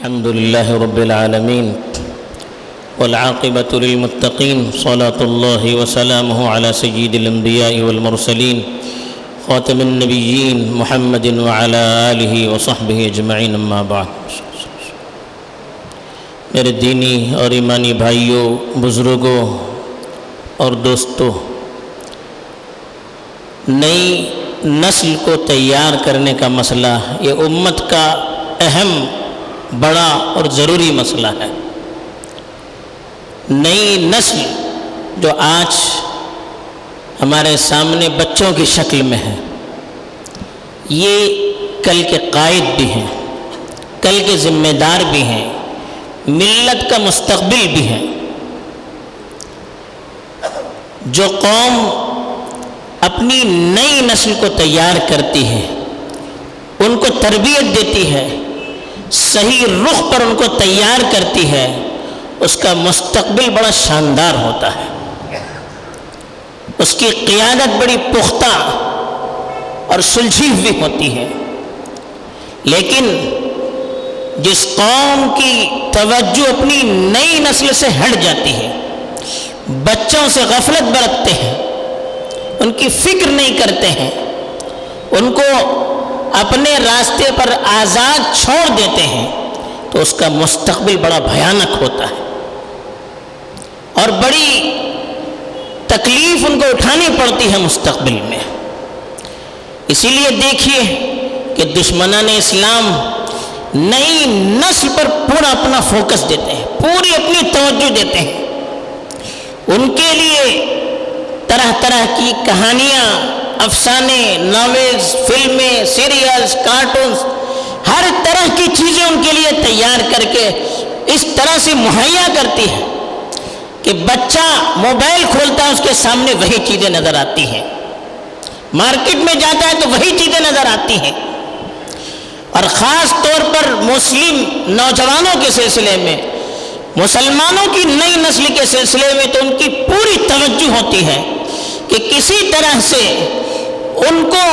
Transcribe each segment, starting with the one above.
الحمد لله رب العالمين والعاقبة للمتقين صلاة الله وسلامه على سيد الأنبياء والمرسلين خاتم النبيين محمد وعلى آله وصحبه أجمعين أما بعد. میرے دینی اور ایمانی بھائیوں بزرگوں اور دوستوں نئی نسل کو تیار کرنے کا مسئلہ، یہ امت کا اہم بڑا اور ضروری مسئلہ ہے۔ نئی نسل جو آج ہمارے سامنے بچوں کی شکل میں ہے، یہ کل کے قائد بھی ہیں، کل کے ذمہ دار بھی ہیں، ملت کا مستقبل بھی ہے جو قوم اپنی نئی نسل کو تیار کرتی ہے، ان کو تربیت دیتی ہے صحیح رخ پر ان کو تیار کرتی ہے، اس کا مستقبل بڑا شاندار ہوتا ہے۔ اس کی قیادت بڑی پختہ اور سلجھی ہوئی ہوتی ہے۔ لیکن جس قوم کی توجہ اپنی نئی نسل سے ہٹ جاتی ہے، بچوں سے غفلت برتتے ہیں، ان کی فکر نہیں کرتے ہیں، ان کو اپنے راستے پر آزاد چھوڑ دیتے ہیں تو اس کا مستقبل بڑا بھیانک ہوتا ہے اور بڑی تکلیف ان کو اٹھانی پڑتی ہے مستقبل میں۔ اسی لیے دیکھیے کہ دشمنان اسلام نئی نسل پر پورا اپنا فوکس دیتے ہیں، پوری اپنی توجہ دیتے ہیں۔ ان کے لیے طرح طرح کی کہانیاں افسانے ناولز فلمیں سیریلز کارٹونز ہر طرح کی چیزیں ان کے لیے تیار کر کے اس طرح سے مہیا کرتی ہے کہ بچہ موبائل کھولتا ہے، اس کے سامنے وہی چیزیں نظر آتی ہیں۔ مارکیٹ میں جاتا ہے تو وہی چیزیں نظر آتی ہیں۔ اور خاص طور پر مسلم نوجوانوں کے سلسلے میں، مسلمانوں کی نئی نسل کے سلسلے میں تو ان کی پوری توجہ ہوتی ہے کہ کسی طرح سے ان کو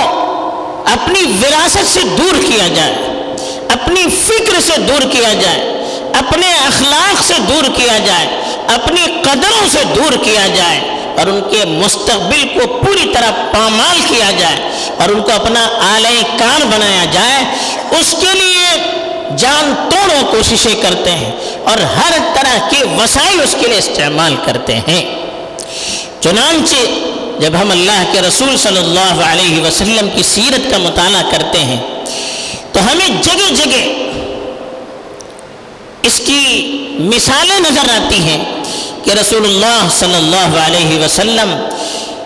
اپنی وراثت سے دور کیا جائے، اپنی فکر سے دور کیا جائے، اپنے اخلاق سے دور کیا جائے، اپنی قدروں سے دور کیا جائے اور ان کے مستقبل کو پوری طرح پامال کیا جائے اور ان کو اپنا اعلی کار بنایا جائے۔ اس کے لیے جان توڑوں کوششیں کرتے ہیں اور ہر طرح کے وسائل اس کے لیے استعمال کرتے ہیں۔ چنانچہ جب ہم اللہ کے رسول صلی اللہ علیہ وسلم کی سیرت کا مطالعہ کرتے ہیں، تو ہمیں جگہ جگہ اس کی مثالیں نظر آتی ہیں کہ رسول اللہ صلی اللہ علیہ وسلم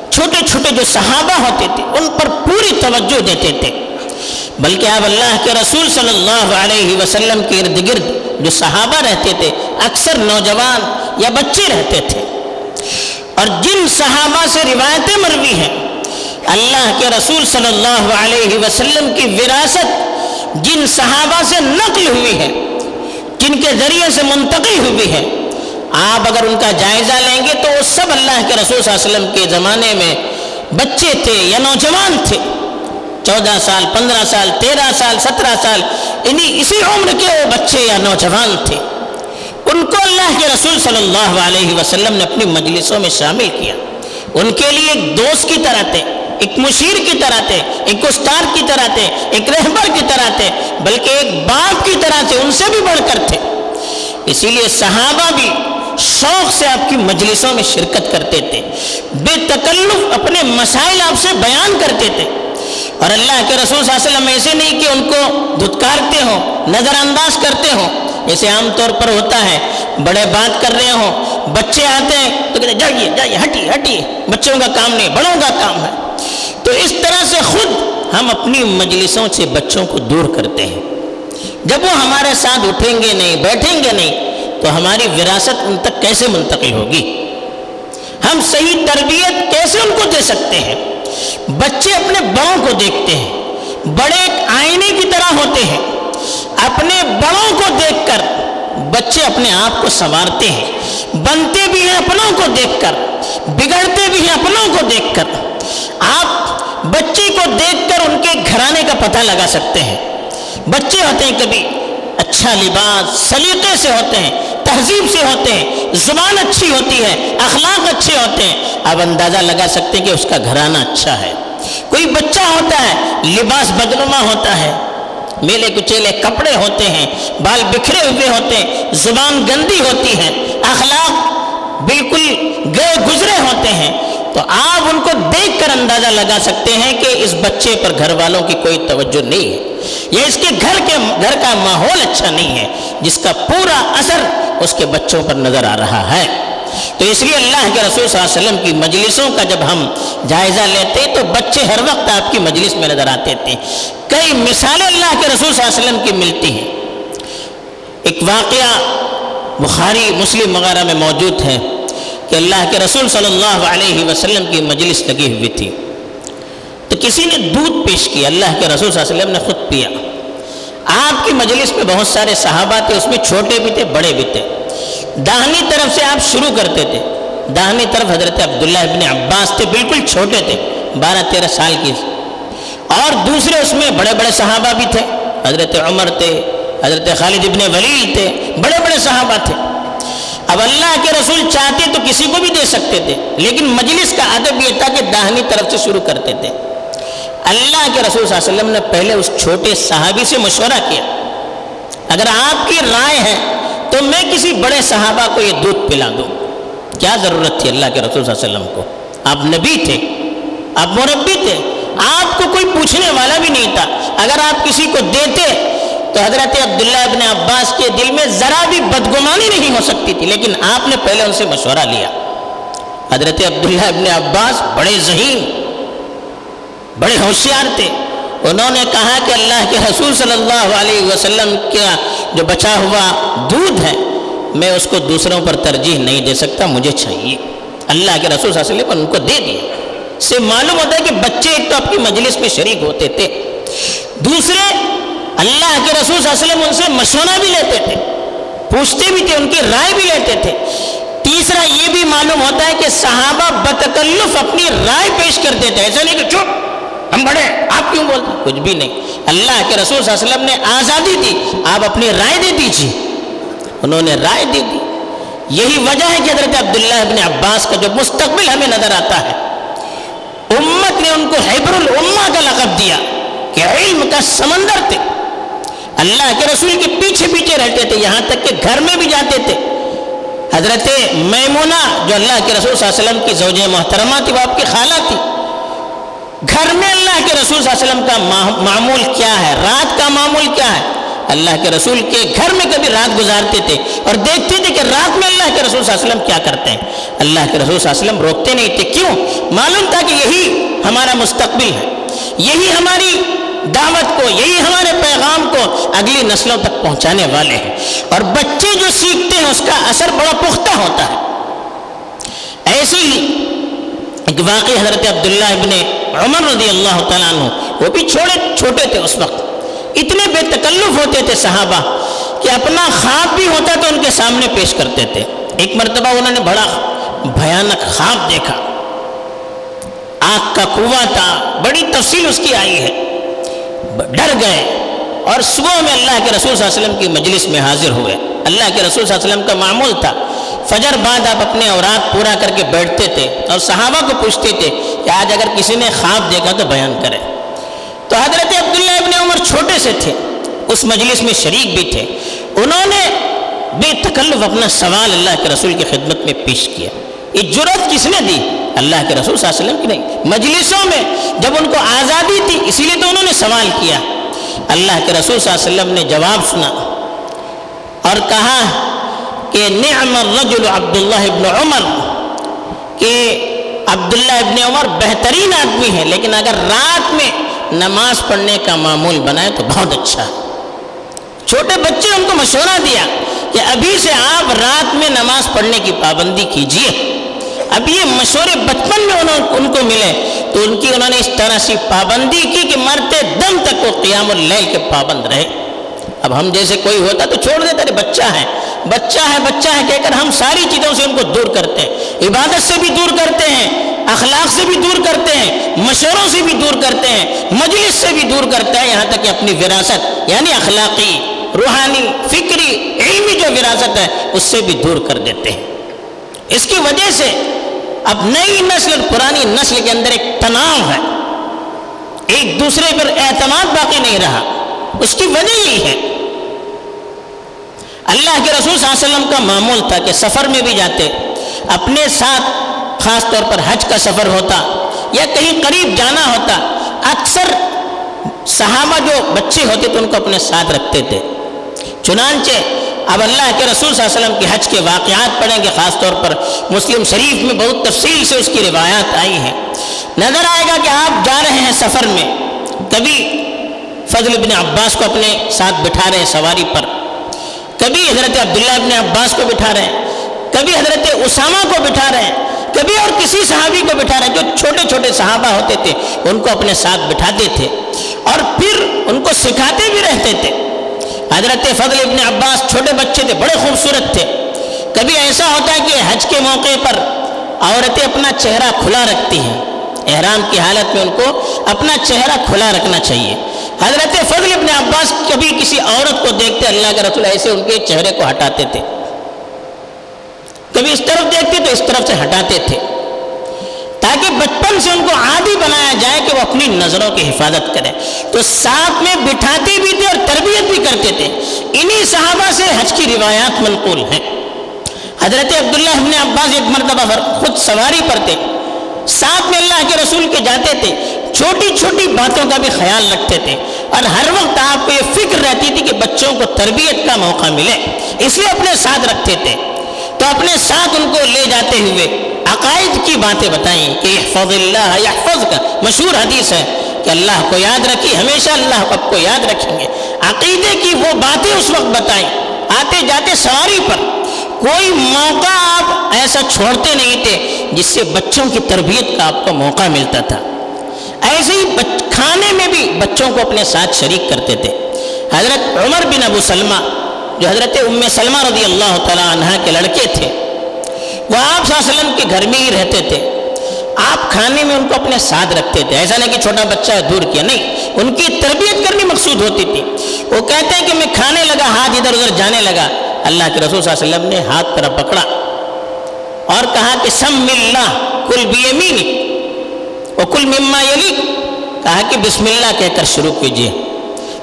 چھوٹے چھوٹے جو صحابہ ہوتے تھے، ان پر پوری توجہ دیتے تھے۔ بلکہ اب اللہ کے رسول صلی اللہ علیہ وسلم کے ارد گرد جو صحابہ رہتے تھے، اکثر نوجوان یا بچے رہتے تھے۔ اور جن صحابہ سے روایتیں مروی ہیں، اللہ کے رسول صلی اللہ علیہ وسلم کی وراثت جن صحابہ سے نقل ہوئی ہے، جن کے ذریعے سے منتقل ہوئی ہے۔ آپ اگر ان کا جائزہ لیں گے تو وہ سب اللہ کے رسول صلی اللہ علیہ وسلم کے زمانے میں بچے تھے یا نوجوان تھے۔ چودہ سال، پندرہ سال، تیرہ سال، سترہ سال، انہی اسی عمر کے وہ بچے یا نوجوان تھے۔ ان کو اللہ کے رسول صلی اللہ علیہ وسلم نے اپنی مجلسوں میں شامل کیا۔ ان کے لیے ایک دوست کی طرح تھے، ایک مشیر کی طرح تھے، ایک استاد کی طرح تھے، ایک رہبر کی طرح تھے، بلکہ ایک باپ کی طرح تھے، ان سے بھی بڑھ کر تھے۔ اسی لیے صحابہ بھی شوق سے آپ کی مجلسوں میں شرکت کرتے تھے۔ بے تکلف اپنے مسائل آپ سے بیان کرتے تھے۔ اور اللہ کے رسول صلی اللہ علیہ وسلم ایسے نہیں کہ ان کو دھتکارتے ہوں نظر انداز کرتے ہوں جیسے عام طور پر ہوتا ہے، بڑے بات کر رہے ہوں، بچے آتے ہیں تو کہتے جائیے جائیے، ہٹیے ہٹیے، بچوں کا کام نہیں، بڑوں کا کام ہے۔ تو اس طرح سے خود ہم اپنی مجلسوں سے بچوں کو دور کرتے ہیں۔ جب وہ ہمارے ساتھ اٹھیں گے نہیں، بیٹھیں گے نہیں، تو ہماری وراثت ان تک کیسے منتقل ہوگی؟ ہم صحیح تربیت کیسے ان کو دے سکتے ہیں؟ بچے اپنے بڑوں کو دیکھتے ہیں، بڑے ایک آئینے کی طرح ہوتے ہیں۔ اپنے بڑوں کو دیکھ کر بچے اپنے آپ کو سنوارتے ہیں، بنتے بھی ہیں اپنوں کو دیکھ کر، بگڑتے بھی ہیں اپنوں کو دیکھ کر۔ آپ بچے کو دیکھ کر ان کے گھرانے کا پتہ لگا سکتے ہیں۔ بچے ہوتے ہیں کبھی اچھا لباس، سلیقے سے ہوتے ہیں، تہذیب سے ہوتے ہیں، زبان اچھی ہوتی ہے، اخلاق اچھے ہوتے ہیں۔ اب اندازہ لگا سکتے ہیں کہ اس کا گھرانہ اچھا ہے۔ کوئی بچہ ہوتا ہے، لباس بدنما ہوتا ہے۔ میلے کچیلے کپڑے ہوتے ہیں، بال بکھرے ہوئے ہوتے ہیں، زبان گندی ہوتی ہے، اخلاق بالکل گئے گزرے ہوتے ہیں۔ تو آپ ان کو دیکھ کر اندازہ لگا سکتے ہیں کہ اس بچے پر گھر والوں کی کوئی توجہ نہیں ہے۔ یا اس کے گھر کے، گھر کا ماحول اچھا نہیں ہے، جس کا پورا اثر اس کے بچوں پر نظر آ رہا ہے۔ تو اس لیے اللہ کے رسول صلی اللہ علیہ وسلم کی مجلسوں کا جب ہم جائزہ لیتے تو بچے ہر وقت آپ کی مجلس میں نظر آتے تھے۔ کئی مثالیں اللہ کے رسول صلی اللہ علیہ وسلم کی ملتی ہیں۔ ایک واقعہ بخاری، مسلم وغیرہ میں موجود ہے کہ اللہ کے رسول صلی اللہ علیہ وسلم کی مجلس لگی ہوئی تھی۔ تو کسی نے دودھ پیش کیا، اللہ کے رسول صلی اللہ علیہ وسلم نے خود پیا۔ آپ کی مجلس میں بہت سارے صحابہ تھے، اس میں چھوٹے بھی تھے، بڑے بھی تھے۔ داہنی طرف سے آپ شروع کرتے تھے۔ داہنی طرف حضرت عبداللہ ابن عباس تھے، بالکل چھوٹے تھے، بارہ تیرہ سال کی اور دوسرے اس میں بڑے بڑے صحابہ بھی تھے۔ حضرت عمر تھے، حضرت خالد ابن ولیل تھے، بڑے بڑے صحابہ تھے۔ اب اللہ کے رسول چاہتے تو کسی کو بھی دے سکتے تھے، لیکن مجلس کا ادب یہ تھا کہ داہنی طرف سے شروع کرتے تھے۔ اللہ کے رسول صلی اللہ علیہ وسلم نے پہلے اس چھوٹے صحابی سے مشورہ کیا۔ اگر آپ کی رائے ہے تو میں کسی بڑے صحابہ کو یہ دودھ پلا دوں۔ کیا ضرورت تھی اللہ کے رسول صلی اللہ علیہ وسلم کو؟ آپ نبی تھے، آپ مربی تھے، آپ کو کوئی پوچھنے والا بھی نہیں تھا۔ اگر آپ کسی کو دیتے تو حضرت عبداللہ ابن عباس کے دل میں ذرا بھی بدگمانی نہیں ہو سکتی تھی، لیکن آپ نے پہلے ان سے مشورہ لیا۔ حضرت عبداللہ ابن عباس بڑے ذہین، بڑے ہوشیار تھے۔ انہوں نے کہا کہ اللہ کے رسول صلی اللہ علیہ وسلم کا جو بچا ہوا دودھ ہے، میں اس کو دوسروں پر ترجیح نہیں دے سکتا، مجھے چاہیے۔ اللہ کے رسول صلی اللہ علیہ وسلم ان کو دے دیا سے معلوم ہوتا ہے کہ بچے ایک تو آپ کی مجلس میں شریک ہوتے تھے۔ دوسرے، اللہ کے رسول صلی اللہ علیہ وسلم ان سے مشورہ بھی لیتے تھے۔ پوچھتے بھی تھے، ان کی رائے بھی لیتے تھے۔ تیسرا، یہ بھی معلوم ہوتا ہے کہ صحابہ بتکلف اپنی رائے پیش کرتے تھے ایسا نہیں کہ چپ ہم بڑے، آپ کیوں بولتے کچھ بھی نہیں۔ اللہ کے رسول صلی اللہ علیہ وسلم نے آزادی دی، آپ اپنی رائے دے دیجیے انہوں نے رائے دے دی۔ یہی وجہ ہے کہ حضرت عبداللہ ابن عباس کا جو مستقبل ہمیں نظر آتا ہے، امت نے ان کو حیبر الامہ کا لقب دیا کہ علم کا سمندر تھے۔ اللہ کے رسول کے پیچھے پیچھے رہتے تھے، یہاں تک کہ گھر میں بھی جاتے تھے۔ حضرت میمونہ جو اللہ کے رسول صلی اللہ علیہ وسلم کی زوجہ محترمہ تھی، وہ آپ کی خالہ تھی۔ گھر میں اللہ کے رسول صلی اللہ علیہ وسلم کا معمول کیا ہے؟ رات کا معمول کیا ہے؟ اللہ کے رسول کے گھر میں کبھی رات گزارتے تھے اور دیکھتے تھے کہ رات میں اللہ کے رسول صلی اللہ علیہ وسلم کیا کرتے ہیں۔ اللہ کے رسول صلی اللہ علیہ وسلم روکتے نہیں تھے۔ کیوں؟ معلوم تھا کہ یہی ہمارا مستقبل ہے۔ یہی ہماری دعوت کو، یہی ہمارے پیغام کو اگلی نسلوں تک پہنچانے والے ہیں۔ اور بچے جو سیکھتے ہیں، اس کا اثر بڑا پختہ ہوتا ہے۔ ایسے ہی ایک واقعی حضرت عبداللہ ابن عمر رضی اللہ تعالیٰ عنہ، وہ بھی چھوڑے چھوٹے تھے اس وقت۔ اتنے بے تکلف ہوتے تھے صحابہ کہ اپنا خواب بھی ہوتا تو ان کے سامنے پیش کرتے تھے۔ ایک مرتبہ انہوں نے بڑا بھیانک خواب دیکھا۔ آگ کا کنواں تھا، بڑی تفصیل اس کی آئی ہے۔ ڈر گئے اور صبح میں اللہ کے رسول صلی اللہ علیہ وسلم کی مجلس میں حاضر ہوئے۔ اللہ کے رسول صلی اللہ علیہ وسلم کا معمول تھا۔ فجر بعد آپ اپنے اورات پورا کر کے بیٹھتے تھے اور صحابہ کو پوچھتے تھے کہ آج اگر کسی نے خواب دیکھا تو بیان کرے۔ تو حضرت عبداللہ ابن عمر چھوٹے سے تھے، اس مجلس میں شریک بھی تھے۔ انہوں نے بے تکلف اپنا سوال اللہ کے رسول کی خدمت میں پیش کیا۔ یہ جرت کس نے دی؟ اللہ کے رسول صلی اللہ علیہ وسلم کی نہیں۔ مجلسوں میں جب ان کو آزادی تھی، اسی لیے تو انہوں نے سوال کیا۔ اللہ کے رسول صلی اللہ علیہ وسلم نے جواب سنا اور کہا کہ نعم الرجل عبداللہ ابن عمر کہ عبداللہ ابن عمر بہترین آدمی ہے لیکن اگر رات میں نماز پڑھنے کا معمول بنائے تو بہت اچھا۔ ہے چھوٹے بچے ان کو مشورہ دیا کہ ابھی سے آپ رات میں نماز پڑھنے کی پابندی کیجیے۔ اب یہ مشورے بچپن میں انہوں ان کو ملے، تو ان کی انہوں نے اس طرح سے پابندی کی کہ مرتے دم تک وہ قیام اللیل کے پابند رہے۔ اب ہم جیسے کوئی ہوتا تو چھوڑ دیتے ارے بچہ ہے۔ بچہ ہے بچہ ہے، کہہ کر ہم ساری چیزوں سے ان کو دور کرتے ہیں۔ عبادت سے بھی دور کرتے ہیں، اخلاق سے بھی دور کرتے ہیں، مشوروں سے بھی دور کرتے ہیں، مجلس سے بھی دور کرتے ہیں۔ یہاں تک کہ اپنی وراثت یعنی اخلاقی، روحانی، فکری، علمی جو وراثت ہے، اس سے بھی دور کر دیتے ہیں۔ اس کی وجہ سے اب نئی نسل اور پرانی نسل کے اندر ایک تناؤ ہے۔ ایک دوسرے پر اعتماد باقی نہیں رہا۔ اس کی وجہ یہی ہے اللہ کے رسول صلی اللہ علیہ وسلم کا معمول تھا کہ سفر میں بھی جاتے، اپنے ساتھ خاص طور پر حج کا سفر ہوتا یا کہیں قریب جانا ہوتا، اکثر صحابہ جو بچے ہوتے تو ان کو اپنے ساتھ رکھتے تھے۔ چنانچہ اب اللہ کے رسول صلی اللہ علیہ وسلم کے حج کے واقعات پڑھیں گے، خاص طور پر مسلم شریف میں بہت تفصیل سے اس کی روایات آئی ہیں۔ نظر آئے گا کہ آپ جا رہے ہیں سفر میں کبھی فضل ابن عباس کو اپنے ساتھ بٹھا رہے ہیں سواری پر۔ کبھی حضرت عبداللہ ابن عباس کو بٹھا رہے ہیں، کبھی حضرت اسامہ کو بٹھا رہے ہیں، کبھی اور کسی صحابی کو بٹھا رہے ہیں جو چھوٹے چھوٹے صحابہ ہوتے تھے، ان کو اپنے ساتھ بٹھاتے تھے اور پھر ان کو سکھاتے بھی رہتے تھے۔ حضرت فضل ابن عباس چھوٹے بچے تھے، بڑے خوبصورت تھے۔ کبھی ایسا ہوتا ہے کہ حج کے موقع پر عورتیں اپنا چہرہ کھلا رکھتی ہیں۔ احرام کی حالت میں ان کو اپنا چہرہ کھلا رکھنا چاہیے۔ حضرت فضل ابن عباس کبھی کسی عورت کو دیکھتے اللہ کے رسول ایسے ان کے چہرے کو ہٹاتے تھے۔ کبھی اس طرف دیکھتے تو اس طرف سے ہٹاتے تھے۔ تاکہ بچپن سے ان کو عادی بنایا جائے کہ وہ اپنی نظروں کی حفاظت کریں تو ساتھ میں بٹھاتے بھی تھے اور تربیت بھی کرتے تھے۔ انہی صحابہ سے حج کی روایات منقول ہیں۔ حضرت عبداللہ ابن عباس ایک مرتبہ خود سواری پر تھے۔ ساتھ میں اللہ کے رسول کے جاتے تھے۔ چھوٹی چھوٹی باتوں کا بھی خیال رکھتے تھے۔ اور ہر وقت آپ کو یہ فکر رہتی تھی کہ بچوں کو تربیت کا موقع ملے، اس لیے اپنے ساتھ رکھتے تھے۔ تو اپنے ساتھ ان کو لے جاتے ہوئے عقائد کی باتیں بتائیں کہ احفظ اللہ یحفظ کا مشہور حدیث ہے کہ اللہ کو یاد رکھی، ہمیشہ اللہ آپ کو یاد رکھیں گے۔ عقیدے کی وہ باتیں اس وقت بتائیں، آتے جاتے سواری پر۔ کوئی موقع آپ ایسا چھوڑتے نہیں تھے جس سے بچوں کی تربیت کا آپ کو موقع ملتا تھا۔ ایسے ہی کھانے میں بھی بچوں کو اپنے ساتھ شریک کرتے تھے۔ حضرت عمر بن ابو سلمہ، جو حضرت ام سلمہ رضی اللہ تعالیٰ عنہ کے لڑکے تھے، وہ آپ صلی اللہ علیہ وسلم کے گھر میں ہی رہتے تھے۔ آپ کھانے میں ان کو اپنے ساتھ رکھتے تھے۔ ایسا نہیں کہ چھوٹا بچہ ہے دور کیا، نہیں، ان کی تربیت کرنی مقصود ہوتی تھی۔ وہ کہتے ہیں کہ میں کھانے لگا، ہاتھ ادھر ادھر جانے لگا۔ اللہ کے رسول صلی اللہ علیہ وسلم نے ہاتھ طرف پکڑا اور کہا کہ سم اللہ کل بھی وہ کل مما یلی کہا کہ بسم اللہ کہہ کر شروع کیجیے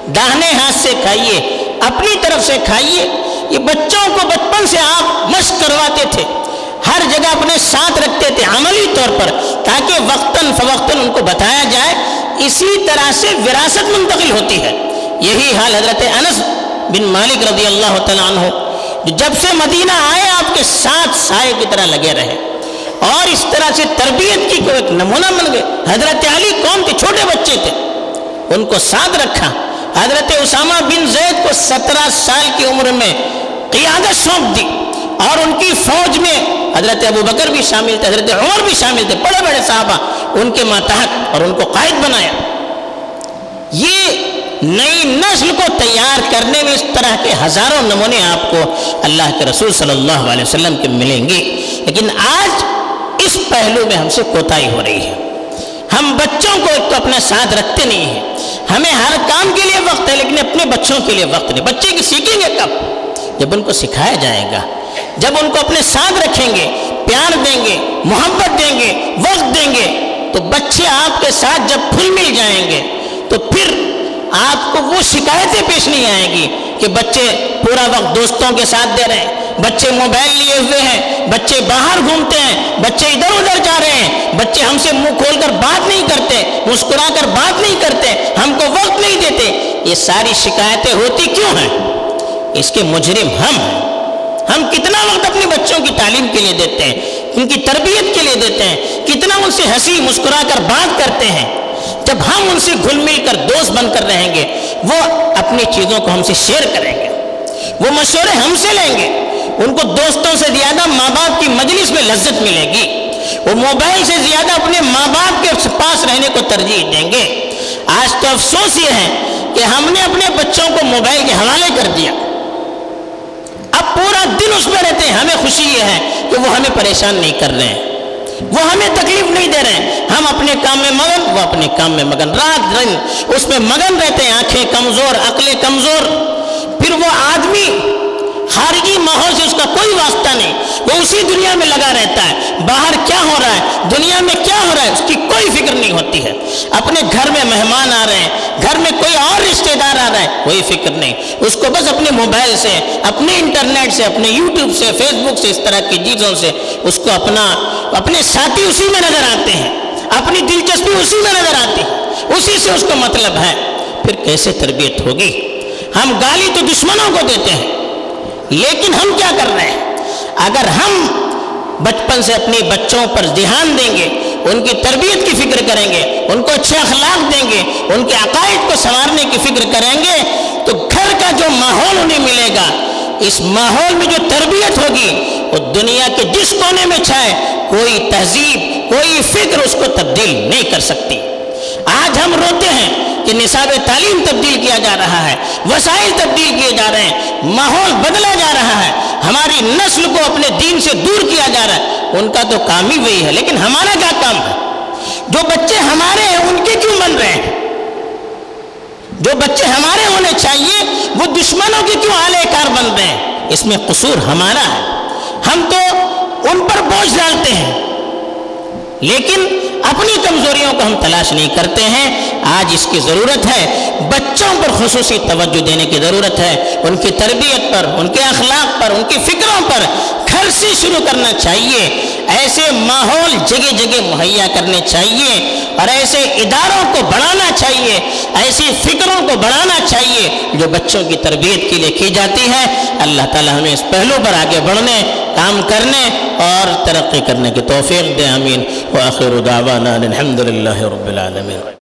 داہنے ہاتھ سے کھائیے، اپنی طرف سے کھائیے۔ یہ بچوں کو بچپن سے آپ مشق کرواتے تھے۔ ہر جگہ اپنے ساتھ رکھتے تھے عملی طور پر، تاکہ وقتاً فوقتاً ان کو بتایا جائے۔ اسی طرح سے وراثت منتقل ہوتی ہے۔ یہی حال حضرت انس بن مالک رضی اللہ تعالیٰ عنہ جب سے مدینہ آئے آپ کے ساتھ سائے کی طرح لگے رہے۔ اور اس طرح سے تربیت کی کوئی ایک نمونہ بن گئے حضرت علی قوم کے چھوٹے بچے تھے۔ ان کو ساتھ رکھا۔ حضرت اسامہ بن زید کو سترہ سال کی عمر میں قیادت سونپ دی۔ اور ان کی فوج میں حضرت ابو بکر بھی شامل تھے، حضرت عمر بھی شامل تھے۔ بڑے بڑے صحابہ ان کے ماتحت اور ان کو قائد بنایا۔ یہ نئی نسل کو تیار کرنے میں اس طرح کے ہزاروں نمونے آپ کو اللہ کے رسول صلی اللہ علیہ وسلم کے ملیں گے۔ لیکن آج اس پہلو میں ہم سے کوتاہی ہو رہی ہے۔ ہم بچوں کو ایک تو اپنے ساتھ رکھتے نہیں ہیں۔ ہمیں ہر کام کے لیے وقت ہے، لیکن اپنے بچوں کے لیے وقت نہیں۔ بچے کی سیکھیں گے کب؟ جب ان کو سکھایا جائے گا۔ جب ان کو اپنے ساتھ رکھیں گے، پیار دیں گے، محبت دیں گے، وقت دیں گے، تو بچے آپ کے ساتھ جب پھل مل جائیں گے، تو پھر آپ کو وہ شکایتیں پیش نہیں آئیں گی کہ بچے پورا وقت دوستوں کے ساتھ دے رہے ہیں۔ بچے موبائل لیے ہوئے ہیں، بچے باہر گھومتے ہیں، بچے ادھر ادھر جا رہے ہیں۔ بچے ہم سے منہ کھول کر بات نہیں کرتے، مسکرا کر بات نہیں کرتے، ہم کو وقت نہیں دیتے۔ یہ ساری شکایتیں ہوتی کیوں ہیں؟ اس کے مجرم ہم ہیں۔ ہم کتنا وقت اپنے بچوں کی تعلیم کے لیے دیتے ہیں، ان کی تربیت کے لیے دیتے ہیں، کتنا ان سے ہنسی مسکرا کر بات کرتے ہیں۔ جب ہم ان سے گھل مل کر دوست بن کر رہیں گے، وہ اپنی چیزوں کو ہم سے شیئر کریں گے۔ وہ مشورے ہم سے لیں گے۔ ان کو دوستوں سے زیادہ ماں باپ کی مجلس میں لذت ملے گی۔ وہ موبائل سے زیادہ اپنے ماں باپ کے پاس رہنے کو ترجیح دیں گے۔ آج تو افسوس یہ ہے کہ ہم نے اپنے بچوں کو موبائل کے حوالے کر دیا۔ اب پورا دن اس میں رہتے ہیں۔ ہمیں خوشی یہ ہے کہ وہ ہمیں پریشان نہیں کر رہے ہیں۔ وہ ہمیں تکلیف نہیں دے رہے ہیں۔ ہم اپنے کام میں مگن، وہ اپنے کام میں مگن۔ رات دن اس میں مگن رہتے ہیں۔ آنکھیں کمزور، عقلیں کمزور۔ پھر وہ آدمی خارجی ماحول سے اس کا کوئی واسطہ نہیں، وہ اسی دنیا میں لگا رہتا ہے۔ باہر کیا ہو رہا ہے؟ دنیا میں کیا ہو رہا ہے؟ اس کی کوئی فکر نہیں ہوتی ہے۔ اپنے گھر میں مہمان آ رہے ہیں، گھر میں کوئی اور رشتہ دار آ رہا ہے، کوئی فکر نہیں۔ اس کو بس اپنے موبائل سے، اپنے انٹرنیٹ سے، اپنے یوٹیوب سے فیس بک سے، اس طرح کی چیزوں سے اس کو اپنا، اپنے ساتھی اسی میں نظر آتے ہیں۔ اپنی دلچسپی اسی میں نظر آتی ہے۔ اسی سے اس کو مطلب ہے۔ پھر کیسے تربیت ہوگی؟ ہم گالی تو دشمنوں کو دیتے ہیں۔ لیکن ہم کیا کر رہے ہیں؟ اگر ہم بچپن سے اپنی بچوں پر دھیان دیں گے، ان کی تربیت کی فکر کریں گے، ان کو اچھے اخلاق دیں گے، ان کے عقائد کو سنوارنے کی فکر کریں گے، تو گھر کا جو ماحول انہیں ملے گا، اس ماحول میں جو تربیت ہوگی، وہ دنیا کے جس کونے میں چھائے، کوئی تہذیب، کوئی فکر اس کو تبدیل نہیں کر سکتی۔ آج ہم روتے ہیں کہ نصاب تعلیم تبدیل کیا جا رہا ہے، وسائل تبدیل کیے جا رہے ہیں، ماحول بدلا جا رہا ہے، ہماری نسل کو اپنے دین سے دور کیا جا رہا ہے۔ ان کا تو کام ہی وہی ہے، لیکن ہمارا کیا کام ہے؟ جو بچے ہمارے ہیں، ان کے کیوں بن رہے ہیں؟ جو بچے ہمارے ہونے چاہیے، وہ دشمنوں کے کیوں اعلی کار بن رہے ہیں؟ اس میں قصور ہمارا ہے۔ ہم تو ان پر بوجھ ڈالتے ہیں، لیکن اپنی کمزوریوں کو ہم تلاش نہیں کرتے ہیں۔ آج اس کی ضرورت ہے۔ بچوں پر خصوصی توجہ دینے کی ضرورت ہے۔ ان کی تربیت پر، ان کے اخلاق پر، ان کی فکروں پر گھر سے شروع کرنا چاہیے۔ ایسے ماحول جگہ جگہ مہیا کرنے چاہیے۔ اور ایسے اداروں کو بڑھانا چاہیے۔ ایسی فکروں کو بڑھانا چاہیے جو بچوں کی تربیت کے لیے کی جاتی ہے۔ اللہ تعالی ہمیں اس پہلو پر آگے بڑھنے۔ کام کرنے اور ترقی کرنے کی توفیق دے امین وآخر دعوانا الحمد للہ رب العالمین۔